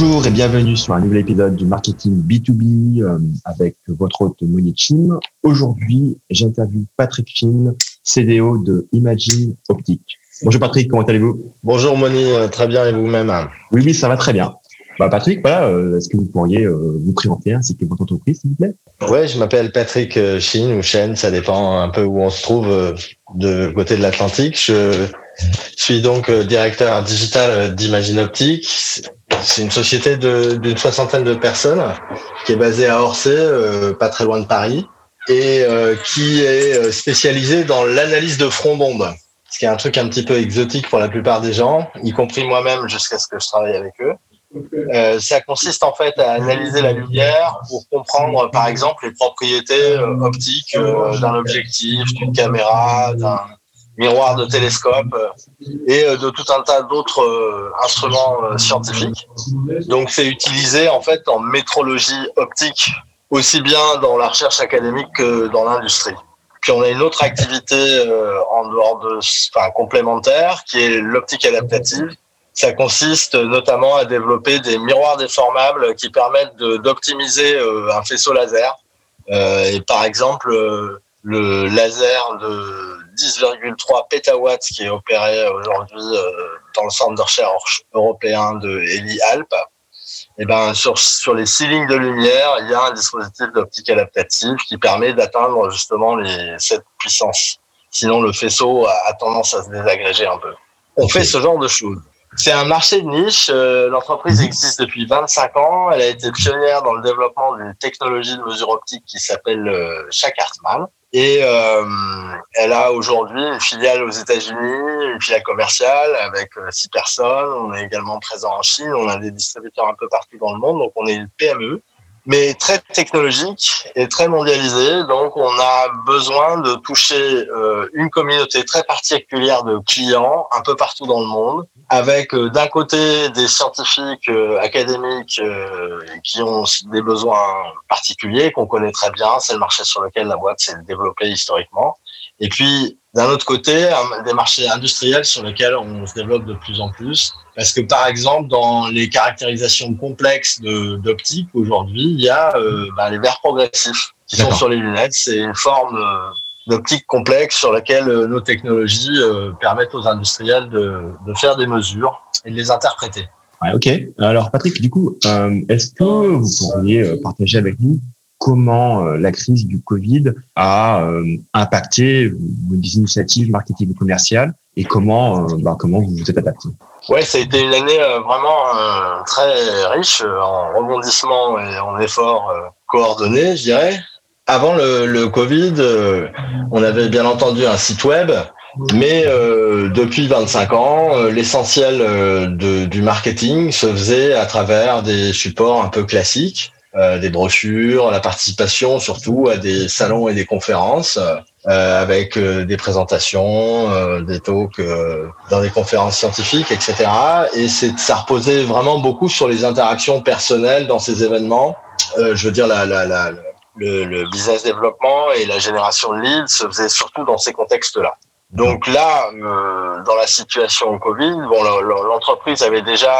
Bonjour et bienvenue sur un nouvel épisode du marketing B2B euh, avec votre hôte Monique Chim. Aujourd'hui, j'interviewe Patrick Finn, CDO de Imagine Optique. Bonjour Patrick, comment allez-vous? Bonjour Moni, euh, très bien et vous-même? Oui, oui, ça va très bien. Bah, Patrick, voilà, euh, est-ce que vous pourriez vous présenter ainsi que votre entreprise, s'il vous plaît? Ouais, je m'appelle Patrick Chine ou Chen, ça dépend un peu où on se trouve de côté de l'Atlantique. Je suis donc directeur digital d'Imagine Optique. C'est une société d'une soixantaine de personnes qui est basée à Orsay, euh, pas très loin de Paris, et euh, qui est euh, spécialisée dans l'analyse de front d'onde, ce qui est un truc un petit peu exotique pour la plupart des gens, y compris moi-même jusqu'à ce que je travaille avec eux. Euh, ça consiste en fait à analyser la lumière pour comprendre par exemple les propriétés optiques d'un objectif, d'une caméra, d'un miroir de télescope euh, et euh, de tout un tas d'autres euh, instruments scientifiques. Donc c'est utilisé en fait en métrologie optique aussi bien dans la recherche académique que dans l'industrie. Puis on a une autre activité en dehors de, enfin complémentaire, qui est l'optique adaptative. Ça consiste notamment à développer des miroirs déformables qui permettent d'optimiser un faisceau laser. et par exemple, le laser de 10,3 pétawatts qui est opéré aujourd'hui euh, dans le centre de recherche européen de Eli Alp. Et eh ben sur sur les six lignes de lumière, il y a un dispositif d'optique adaptative qui permet d'atteindre justement les cette puissance. Sinon, le faisceau a, tendance à se désagréger un peu. On fait ce genre de choses. C'est un marché de niche. Euh, l'entreprise existe depuis 25 ans. Elle a été pionnière dans le développement d'une technologie de mesure optique qui s'appelle euh, Hartmann. Et euh, elle a aujourd'hui une filiale aux États-Unis, une filiale commerciale avec euh, six personnes. On est également présent en Chine. On a des distributeurs un peu partout dans le monde. Donc, on est une PME mais très technologique et très mondialisé. Donc, on a besoin de toucher euh, une communauté très particulière de clients un peu partout dans le monde, avec euh, d'un côté des scientifiques euh, académiques qui ont des besoins particuliers qu'on connaît très bien. C'est le marché sur lequel la boîte s'est développée historiquement. Et puis, d'un autre côté, des marchés industriels sur lesquels on se développe de plus en plus. Parce que, par exemple, dans les caractérisations complexes d'optique, aujourd'hui, il y a euh, bah, les verres progressifs qui sont sur les lunettes. C'est une forme euh, d'optique complexe sur laquelle euh, nos technologies permettent aux industriels de, de, faire des mesures et de les interpréter. Ouais, ok. Alors, Patrick, du coup, est-ce que vous pourriez partager avec nous comment euh, la crise du Covid a euh, impacté vos initiatives marketing commerciales et comment, euh, bah, comment vous vous êtes adapté Ouais, ça a été une année vraiment très riche en rebondissements et en efforts coordonnés, je dirais. Avant le Covid, on avait bien entendu un site web, mais depuis 25 ans, l'essentiel du marketing se faisait à travers des supports un peu classiques euh, des brochures, la participation surtout à des salons et des conférences euh, avec euh, des présentations, des talks dans des conférences scientifiques, etc. Et c'est ça reposait vraiment beaucoup sur les interactions personnelles dans ces événements. je veux dire la, la, la le, le, business développement et la génération de leads se faisait surtout dans ces contextes-là. Donc là, dans la situation Covid, bon, l'entreprise avait déjà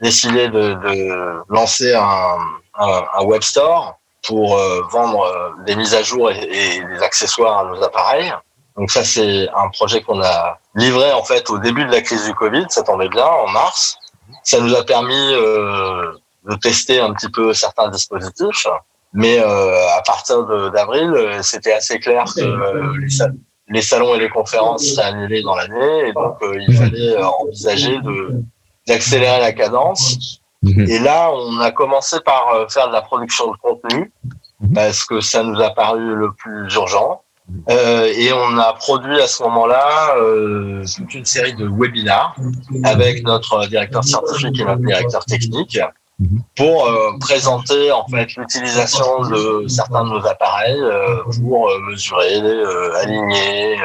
décidé de, de lancer un, un, web store pour euh, vendre euh, des mises à jour et, des accessoires à nos appareils. Donc ça, c'est un projet qu'on a livré en fait au début de la crise du Covid, ça tombait bien, en mars. Ça nous a permis euh, de tester un petit peu certains dispositifs, mais à partir d'avril, c'était assez clair que les, salons et les conférences seraient annulés dans l'année, et donc il fallait envisager de d'accélérer la cadence Mhm. Et là, on a commencé par euh, faire de la production de contenu mhm. parce que ça nous a paru le plus urgent. Euh, et on a produit à ce moment-là euh, toute une série de webinars avec notre directeur scientifique et notre directeur technique mhm. pour euh, présenter en fait l'utilisation de certains de nos appareils euh, pour mesurer, aligner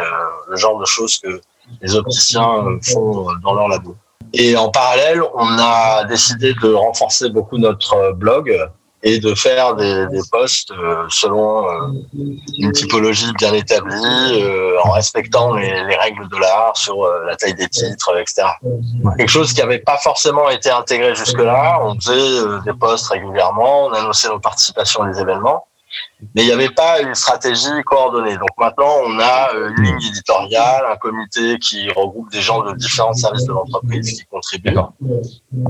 le genre de choses que les opticiens font dans leur labo. Et en parallèle, on a décidé de renforcer beaucoup notre blog et de faire des, des posts euh, selon euh, une typologie bien établie, euh, en respectant les, les, règles de l'art sur la taille des titres, etc. Quelque chose qui n'avait pas forcément été intégré jusque-là. On faisait des posts régulièrement, on annonçait nos participations à des événements mais il n'y avait pas une stratégie coordonnée. Donc maintenant, on a euh, une ligne éditoriale, un comité qui regroupe des gens de différents services de l'entreprise qui contribuent.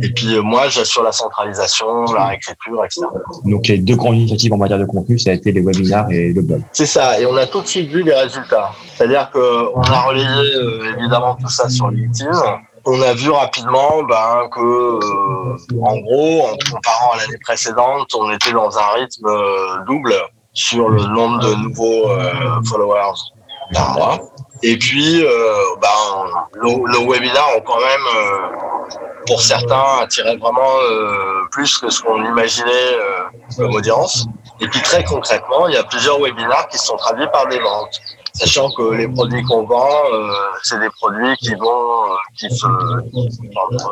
Et puis euh, moi, j'assure la centralisation, la réécriture, etc. Donc les deux grandes initiatives en matière de contenu, ça a été les webinaires et le blog. C'est ça, et on a tout de suite vu les résultats. C'est-à-dire qu'on a relayé euh, évidemment tout ça sur LinkedIn on a vu rapidement ben, que, euh, en gros, en comparant à l'année précédente, on était dans un rythme euh, double sur le nombre de nouveaux euh, followers par mois. Et puis, ben, nos, webinaires ont quand même, pour certains, attiré vraiment plus que ce qu'on imaginait comme audience. Et puis très concrètement, il y a plusieurs webinaires qui sont traduits par des ventes sachant que les produits qu'on vend, euh, c'est des produits qui vont, euh, qui se entre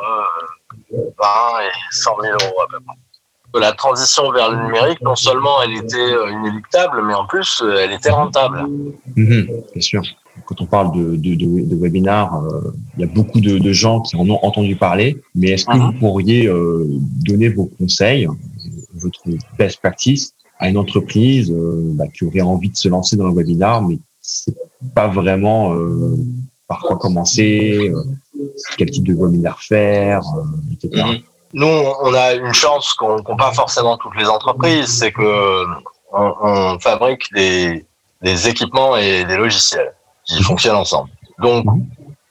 20 et 100 000 euros à peu près. La transition vers le numérique, non seulement elle était euh, inéluctable, mais en plus, elle était rentable. Mhm, bien sûr. Quand on parle de, de, de, de webinars, il y a beaucoup de, de, gens qui en ont entendu parler. Mais est-ce que mhm. vous pourriez donner vos conseils, votre best practice à une entreprise bah, qui aurait envie de se lancer dans le webinar, mais c'est pas vraiment euh, par quoi commencer, euh, quel type de webinaire faire, euh, etc. Mhm. Nous, on a une chance qu'on n'a pas forcément toutes les entreprises, c'est que on, fabrique des, des, équipements et des logiciels qui mhm. fonctionnent ensemble. Donc, mhm.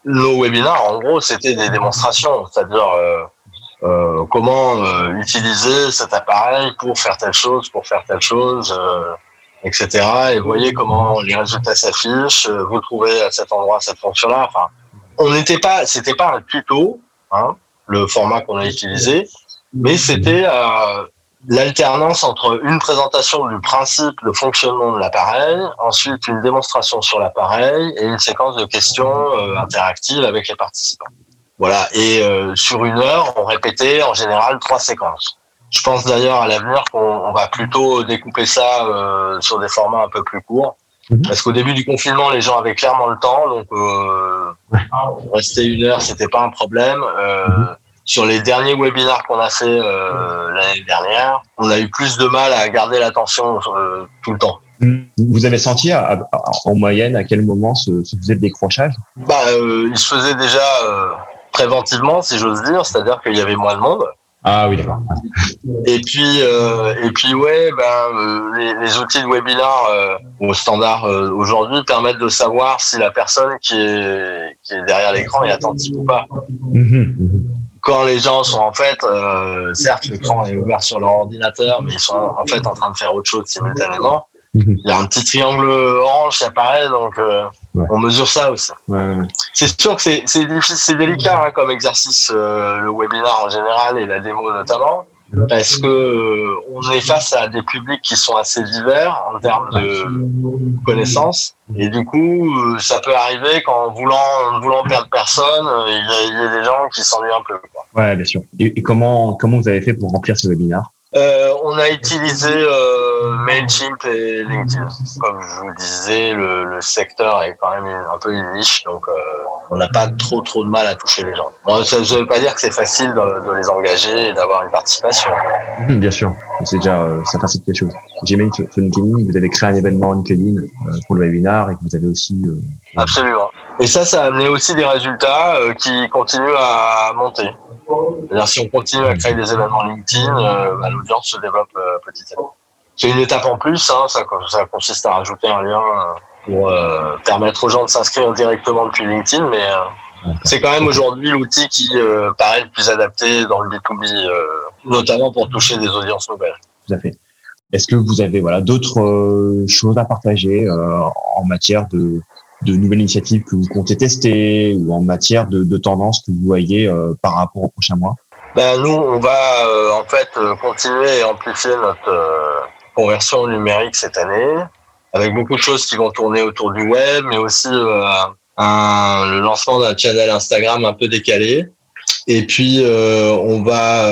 nos webinaires, en gros, c'était des démonstrations, c'est-à-dire euh, comment utiliser cet appareil pour faire telle chose, pour faire telle chose, etc. Et vous voyez comment les résultats s'affichent. Euh, vous trouvez à cet endroit cette fonction-là. Enfin, on n'était pas, c'était pas un tuto, hein, le format qu'on a utilisé, mais c'était euh, l'alternance entre une présentation du principe de fonctionnement de l'appareil, ensuite une démonstration sur l'appareil et une séquence de questions euh, interactives avec les participants. Voilà. Et euh, sur une heure, on répétait en général trois séquences. Je pense d'ailleurs à l'avenir qu'on va plutôt découper ça euh, sur des formats un peu plus courts. Mhm. Parce qu'au début du confinement, les gens avaient clairement le temps, donc euh, rester une heure, c'était pas un problème. Euh, mhm. Sur les derniers webinaires qu'on a fait euh, l'année dernière, on a eu plus de mal à garder l'attention euh, tout le temps. Mhm. Vous avez senti en moyenne à quel moment se, se faisait le décrochage? Bah, Il se faisait déjà préventivement, si j'ose dire, c'est-à-dire qu'il y avait moins de monde. Ah oui, d'accord. Et puis, euh, et puis ouais, ben, euh, les, les, outils de webinar euh, au standard euh, aujourd'hui permettent de savoir si la personne qui est, qui est derrière l'écran est attentive ou pas. Mhm. Quand les gens sont en fait, euh, certes, l'écran est ouvert sur leur ordinateur, mais ils sont en fait en train de faire autre chose simultanément. Mhm. Il y a un petit triangle orange qui apparaît, donc euh, on mesure ça aussi. Ouais, c'est sûr que c'est c'est délicat hein, comme exercice euh, le webinar en général et la démo notamment, parce que euh, on est face à des publics qui sont assez divers en termes de connaissances, et du coup ça peut arriver qu'en voulant voulant perdre personne, il y, a des gens qui s'ennuient un peu. Quoi. Ouais, bien sûr. Et, et comment comment vous avez fait pour remplir ce webinar? Euh, on a utilisé euh, Mailchimp et LinkedIn. Comme je vous le disais, le, le, secteur est quand même un peu une niche, donc euh, on n'a pas trop trop de mal à toucher les gens. Bon, ça ne veut pas dire que c'est facile de, de, les engager et d'avoir une participation. Mmh, bien sûr, c'est déjà euh, ça facilite quelque chose. J'imagine que sur LinkedIn, vous avez créé un événement LinkedIn euh, pour le webinar et que vous avez aussi. Euh, Absolument. Et ça, ça a amené aussi des résultats qui continuent à monter. C'est-à-dire si on continue à créer des événements LinkedIn, euh, bah, l'audience se développe euh, petit à petit. C'est une étape en plus, hein, ça, ça, consiste à rajouter un lien euh, pour euh, permettre aux gens de s'inscrire directement depuis LinkedIn, mais c'est quand même aujourd'hui l'outil qui paraît le plus adapté dans le B2B, notamment pour toucher des audiences nouvelles. Tout à fait. Est-ce que vous avez voilà d'autres choses à partager en matière de de nouvelles initiatives que vous comptez tester ou en matière de, tendances que vous voyez euh, par rapport au prochain mois? Ben, Nous, on va euh, en fait euh, continuer et amplifier notre conversion numérique cette année, avec beaucoup de choses qui vont tourner autour du web, mais aussi le lancement d'un channel Instagram un peu décalé. Et puis, on va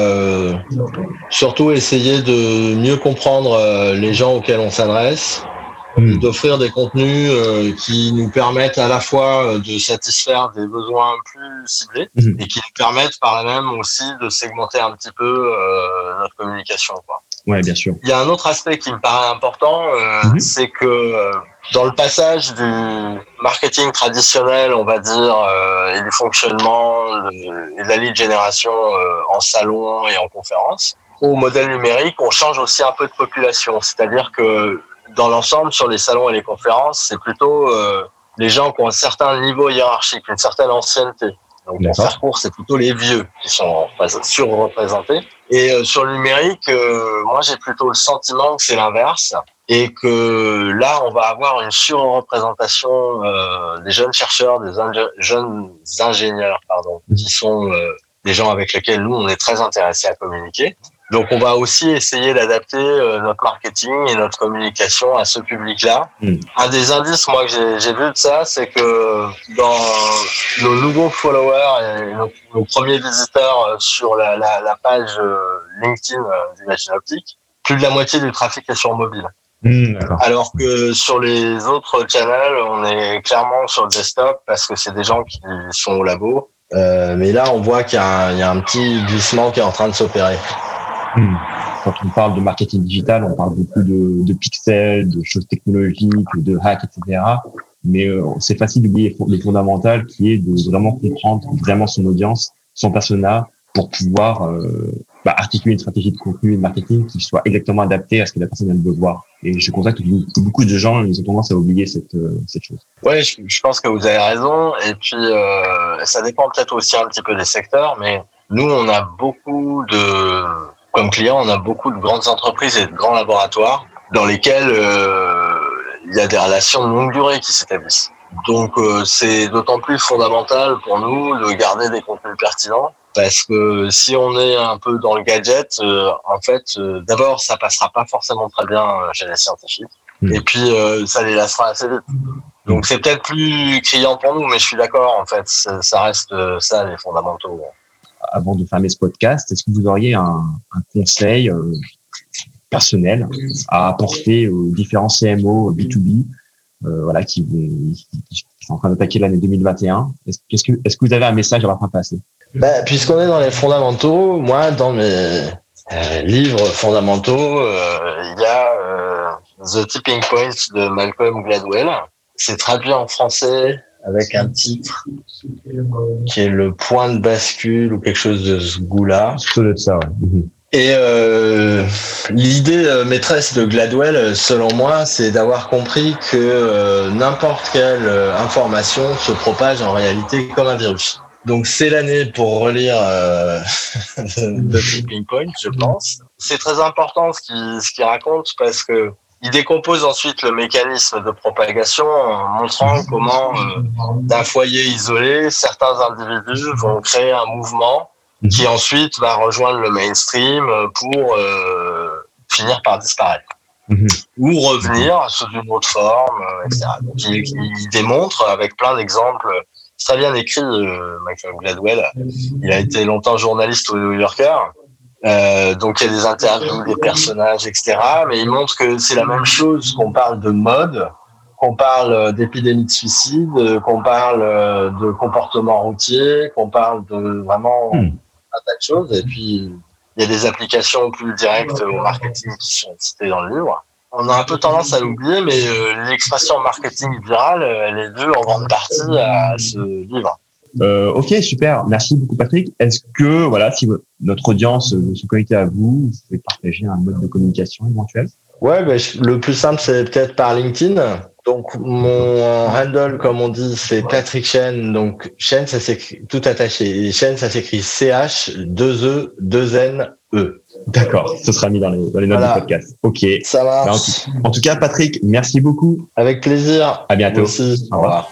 surtout essayer de mieux comprendre les gens auxquels on s'adresse, Hmm. d'offrir des contenus euh, qui nous permettent à la fois euh, de satisfaire des besoins plus ciblés Mhm. et qui nous permettent par la même aussi de segmenter un petit peu euh, notre communication. Quoi. Ouais, bien sûr. Il y a un autre aspect qui me paraît important, euh, Mhm. c'est que euh, dans le passage du marketing traditionnel, on va dire, euh, et du fonctionnement de- et de la lead génération euh, en salon et en conférence, au modèle numérique, on change aussi un peu de population. C'est-à-dire que dans l'ensemble, sur les salons et les conférences, c'est plutôt euh, les gens qui ont un certain niveau hiérarchique, une certaine ancienneté. Donc, pour D'accord. faire court, c'est plutôt les vieux qui sont surreprésentés. Et euh, sur le numérique, euh, moi, j'ai plutôt le sentiment que c'est l'inverse et que là, on va avoir une surreprésentation euh, des jeunes chercheurs, des ingé- jeunes ingénieurs, pardon, qui sont euh, des gens avec lesquels nous, on est très intéressés à communiquer. Donc, on va aussi essayer d'adapter euh, notre marketing et notre communication à ce public-là. Mm. Un des indices, moi, que j'ai- vu de ça, c'est que dans nos nouveaux followers et nos, nos premiers visiteurs euh, sur la, la, la page euh, LinkedIn euh, d'Imagine Optique, plus de la moitié du trafic est sur mobile. Hmm. Alors que sur les autres channels, on est clairement sur le desktop parce que c'est des gens qui sont au labo. Euh, mais là, on voit qu'il y a un petit glissement qui est en train de s'opérer. Hmm. Quand on parle de marketing digital, on parle beaucoup de, de pixels, de choses technologiques, de hacks, etc. Mais euh, c'est facile d'oublier le fondamental qui est de vraiment comprendre vraiment son audience, son persona, pour pouvoir euh, bah, articuler une stratégie de contenu et de marketing qui soit exactement adaptée à ce que la personne veut voir. Et je constate que beaucoup de gens ils ont tendance à oublier cette, euh, cette chose. Ouais, je, je pense que vous avez raison. Et puis, euh, ça dépend peut-être aussi un petit peu des secteurs, mais nous, on a beaucoup de, comme clients, on a beaucoup de grandes entreprises et de grands laboratoires dans lesquels euh, il y a des relations de longue durée qui s'établissent. Donc, euh, c'est d'autant plus fondamental pour nous de garder des contenus pertinents. Parce que si on est un peu dans le gadget, euh, en fait, euh, d'abord, ça passera pas forcément très bien euh, chez les scientifiques. Mm. Et puis, euh, ça les lassera assez vite. Donc c'est peut-être plus criant pour nous, mais je suis d'accord. En fait, ça, ça reste ça les fondamentaux. Avant de fermer ce podcast, est-ce que vous auriez un, conseil euh, personnel à apporter aux différents CMO B2B euh, voilà, qui, sont en train d'attaquer l'année 2021 Est-ce que, est-ce que vous avez un message à leur faire passer? Bah, Puisqu'on est dans les fondamentaux, moi, dans mes euh, livres fondamentaux, il y a The Tipping Point de Malcolm Gladwell. C'est traduit en français avec un titre qui est le point de bascule ou quelque chose de ce goût-là. Ça ouais. Mhm. Et euh, l'idée euh, maîtresse de Gladwell, euh, selon moi, c'est d'avoir compris que euh, n'importe quelle information se propage en réalité comme un virus. Donc c'est l'année pour relire euh, The Tipping Point, je pense. C'est très important ce qu'il ce qu'il raconte parce que il décompose ensuite le mécanisme de propagation en montrant comment euh, d'un foyer isolé, certains individus vont créer un mouvement qui ensuite va rejoindre le mainstream pour euh, finir par disparaître Mhm. ou revenir sous une autre forme, euh, etc. Donc, il, il démontre avec plein d'exemples. Très bien écrit, euh, Michael Gladwell. Il a été longtemps journaliste au New Yorker. Euh, donc il y a des interviews, des personnages, etc. Mais il montre que c'est la même chose qu'on parle de mode, qu'on parle euh, d'épidémie de suicide, euh, qu'on parle de comportement routier, qu'on parle de vraiment Hmm. un tas de choses. Et puis il y a des applications plus directes au marketing qui sont citées dans le livre. On a un peu tendance à l'oublier, mais l'expression marketing viral, euh, elle est due en grande partie à ce livre. Euh, ok, super. Merci beaucoup, Patrick. Est-ce que, voilà, si notre audience veut se connecter à vous, vous pouvez partager un mode de communication éventuel? Ouais, je- le plus simple, c'est peut-être par LinkedIn. Donc, mon handle, comme on dit, c'est Patrick Chen. Donc, Chen, ça s'écrit tout attaché. Et Chen, ça s'écrit C-H, 2-E, 2-N-E. D'accord, ce sera mis dans les, dans les notes Voilà. du podcast. Ok. Ça Ben, en, marche. tout, en tout cas, Patrick, merci beaucoup. Avec plaisir. À bientôt. Aussi. Au revoir.